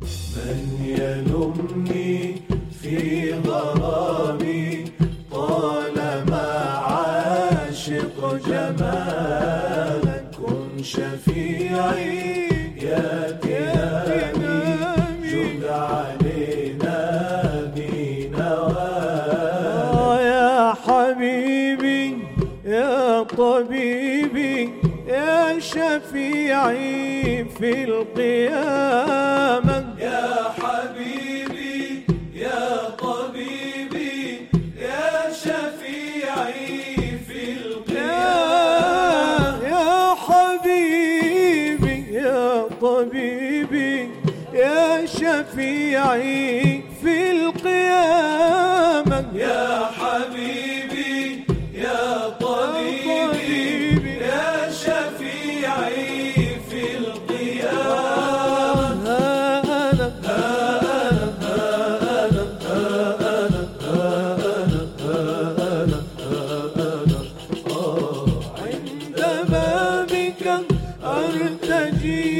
من يلمني في غرامي طالما عاشق جمالك كن شفيعي يا تيامي جد علينا بنوال يا حبيبي يا طبيبي يا شفيعي في القيامة. يا حبيبي يا طبيبي يا شفيعي في القيامة. يا, حبيبي يا طبيبي يا شفيعي في القيامة. يا حبيبي بابك أرتجي